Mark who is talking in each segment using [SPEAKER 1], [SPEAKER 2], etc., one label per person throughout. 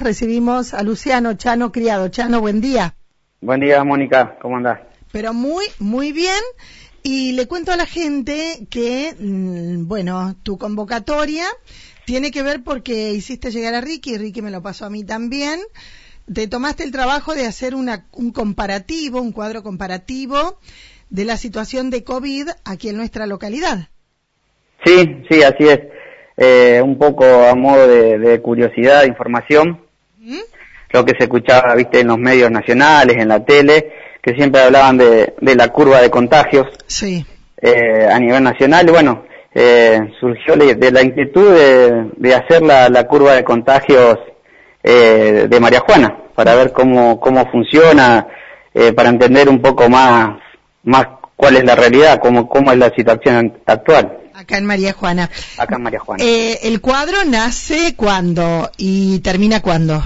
[SPEAKER 1] recibimos a Luciano Chano Criado. Chano, buen día.
[SPEAKER 2] Buen día, Mónica, ¿cómo andás?
[SPEAKER 1] Pero muy, muy bien. Y le cuento a la gente que, mm, bueno, tu convocatoria tiene que ver porque hiciste llegar a Ricky, y Ricky me lo pasó a mí también. Te tomaste el trabajo de hacer una, un comparativo, un cuadro comparativo de la situación de COVID aquí en nuestra localidad.
[SPEAKER 2] Sí, sí, así es. Eh, un poco a modo de, curiosidad, de información, ¿Mm? lo que se escuchaba, viste, en los medios nacionales, en la tele, que siempre hablaban de, la curva de contagios
[SPEAKER 1] sí.
[SPEAKER 2] eh, a nivel nacional. Y bueno, eh, surgió de la inquietud de, hacer la, curva de contagios eh, de María Juana, para ver cómo, cómo funciona, eh, para entender un poco más, más cuál es la realidad, cómo, cómo es la situación actual.
[SPEAKER 1] Acá en María Juana.
[SPEAKER 2] Acá en María Juana.
[SPEAKER 1] Eh, ¿El cuadro nace cuándo y termina cuándo?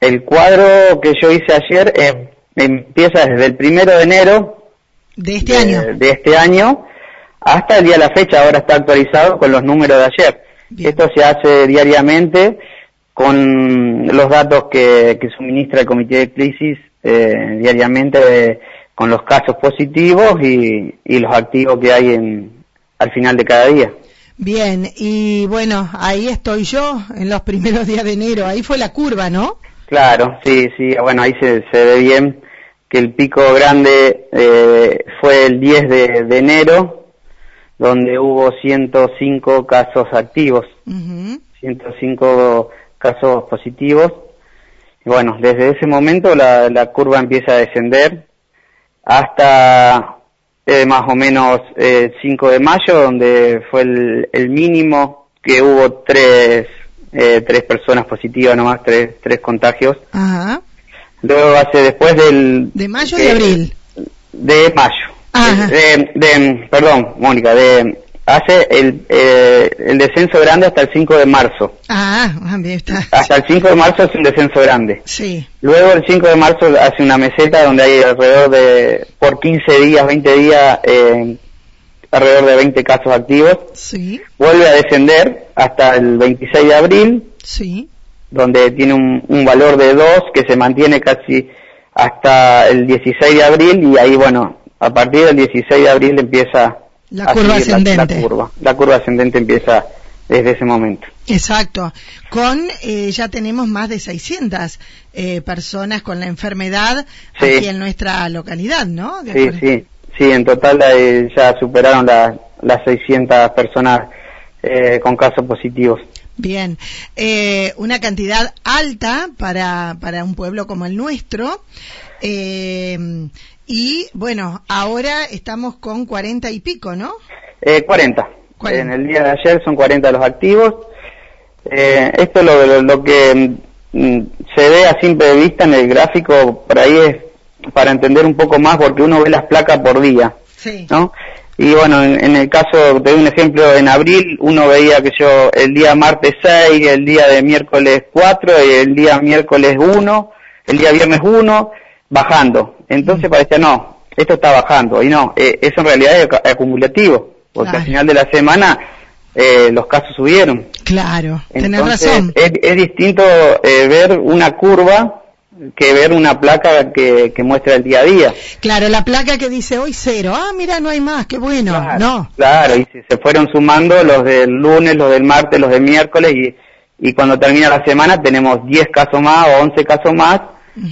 [SPEAKER 2] El cuadro que yo hice ayer eh, empieza desde el primero de enero.
[SPEAKER 1] ¿De este año?
[SPEAKER 2] De este año hasta el día de la fecha. Ahora está actualizado con los números de ayer. Esto se hace diariamente con los datos que, suministra el Comité de Crisis eh, diariamente con los casos positivos y, y los activos que hay en, al final de cada día.
[SPEAKER 1] Bien, y bueno, ahí estoy yo en los primeros días de enero, ahí fue la curva, ¿no?
[SPEAKER 2] Claro, sí, sí, bueno, ahí se, se ve bien que el pico grande eh, fue el 10 de, enero, donde hubo 105 casos activos, 105 casos positivos. Y bueno, desde ese momento la, la curva empieza a descender hasta eh, más o menos eh, 5 de mayo, donde fue el, el mínimo que hubo tres, eh, tres personas positivas nomás, tres, tres contagios.
[SPEAKER 1] Ajá.
[SPEAKER 2] Luego hace después del...
[SPEAKER 1] ¿De mayo o de abril?
[SPEAKER 2] De mayo. Ajá. De, de, perdón, Mónica, de hace el, eh, el descenso grande hasta el 5 de marzo.
[SPEAKER 1] Ah, está.
[SPEAKER 2] Hasta el 5 de marzo es un descenso grande.
[SPEAKER 1] Sí.
[SPEAKER 2] Luego el 5 de marzo hace una meseta donde hay alrededor de, por 15 días, 20 días, eh, alrededor de 20 casos activos.
[SPEAKER 1] Sí.
[SPEAKER 2] Vuelve a descender hasta el 26 de abril.
[SPEAKER 1] Sí.
[SPEAKER 2] Donde tiene un, un valor de 2 que se mantiene casi hasta el 16 de abril y ahí, bueno, a partir del 16 de abril empieza
[SPEAKER 1] la curva ascendente.
[SPEAKER 2] La, curva, la curva ascendente empieza desde ese momento.
[SPEAKER 1] Exacto. Con, eh, ya tenemos más de 600 eh, personas con la enfermedad aquí en nuestra localidad, ¿no?
[SPEAKER 2] sí, sí. Sí, en total eh, ya superaron las 600 personas con casos positivos.
[SPEAKER 1] Bien, una cantidad alta para, para un pueblo como el nuestro. Y bueno, ahora estamos con 40 y pico, ¿no?
[SPEAKER 2] Eh, 40. En el día de ayer son 40 los activos. Eh, esto lo, lo, que mm, se ve a simple vista en el gráfico, por ahí es para entender un poco más porque uno ve las placas por día.
[SPEAKER 1] Sí.
[SPEAKER 2] ¿no? Y bueno, en, el caso, te doy un ejemplo, en abril uno veía que yo el día martes 6, el día de miércoles 4, el día miércoles 1, el día viernes 1, bajando. Entonces parecía, no, esto está bajando. Y no, eh, eso en realidad es acumulativo, porque al final de la semana eh, los casos subieron.
[SPEAKER 1] Claro, tenés razón.
[SPEAKER 2] Es, distinto eh, ver una curva que ver una placa que, que, muestra el día a día.
[SPEAKER 1] Claro, la placa que dice hoy cero, ah, mira, no hay más, qué bueno, no.
[SPEAKER 2] Claro, y se fueron sumando los del lunes, los del martes, los del miércoles, y, y cuando termina la semana tenemos 10 casos más o 11 casos más,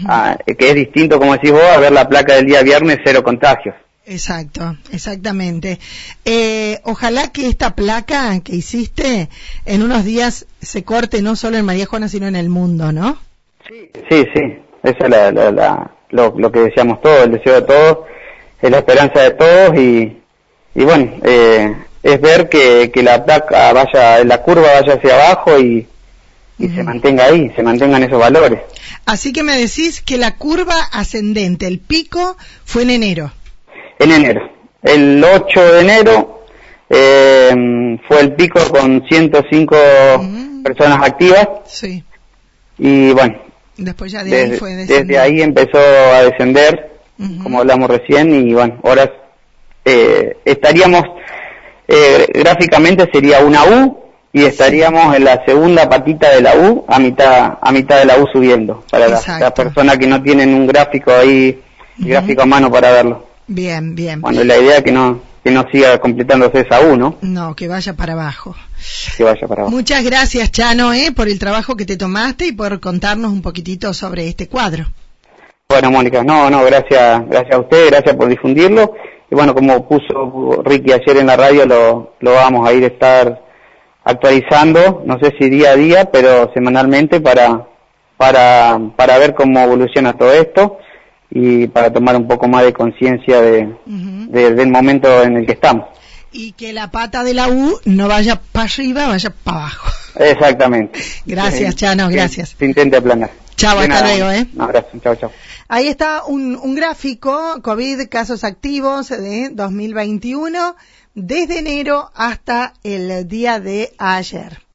[SPEAKER 2] Ah, que es distinto, como decís vos, a ver la placa del día viernes, cero contagios.
[SPEAKER 1] Exacto, exactamente. Eh, ojalá que esta placa que hiciste en unos días se corte no solo en María Juana, sino en el mundo, ¿no?
[SPEAKER 2] Sí, sí, sí. Eso es la, lo, que deseamos todos, el deseo de todos, es la esperanza de todos y, y bueno, eh, es ver que, que la placa vaya, la curva vaya hacia abajo y, y se mantenga ahí, se mantengan esos valores.
[SPEAKER 1] Así que me decís que la curva ascendente, el pico, fue en enero.
[SPEAKER 2] En enero. El 8 de enero eh, fue el pico con 105 personas activas.
[SPEAKER 1] Sí.
[SPEAKER 2] Y bueno.
[SPEAKER 1] Después ya de
[SPEAKER 2] desde,
[SPEAKER 1] ahí fue
[SPEAKER 2] Desde ahí empezó a descender, como hablamos recién, y bueno, ahora eh, estaríamos, eh, gráficamente sería una U, y estaríamos en la segunda patita de la U a mitad a mitad de la U subiendo para las la personas que no tienen un gráfico ahí gráfico a mano para verlo.
[SPEAKER 1] Bien bien.
[SPEAKER 2] Bueno la idea es que no que no siga completándose esa U no
[SPEAKER 1] no que vaya para abajo.
[SPEAKER 2] Que vaya para abajo.
[SPEAKER 1] Muchas gracias Chano eh por el trabajo que te tomaste y por contarnos un poquitito sobre este cuadro.
[SPEAKER 2] Bueno Mónica no no gracias gracias a usted gracias por difundirlo. Y bueno como puso Ricky ayer en la radio lo lo vamos a ir a estar actualizando, no sé si día a día, pero semanalmente para, para, para ver cómo evoluciona todo esto y para tomar un poco más de conciencia de, del momento en el que estamos.
[SPEAKER 1] Y que la pata de la U no vaya para arriba, vaya para abajo.
[SPEAKER 2] Exactamente.
[SPEAKER 1] gracias, Chano, gracias.
[SPEAKER 2] Se intente aplanar.
[SPEAKER 1] Chao, hasta luego, ¿eh?
[SPEAKER 2] Un abrazo, chao, chao.
[SPEAKER 1] Ahí está un, un gráfico, COVID, casos activos de 2021 desde enero hasta el día de ayer.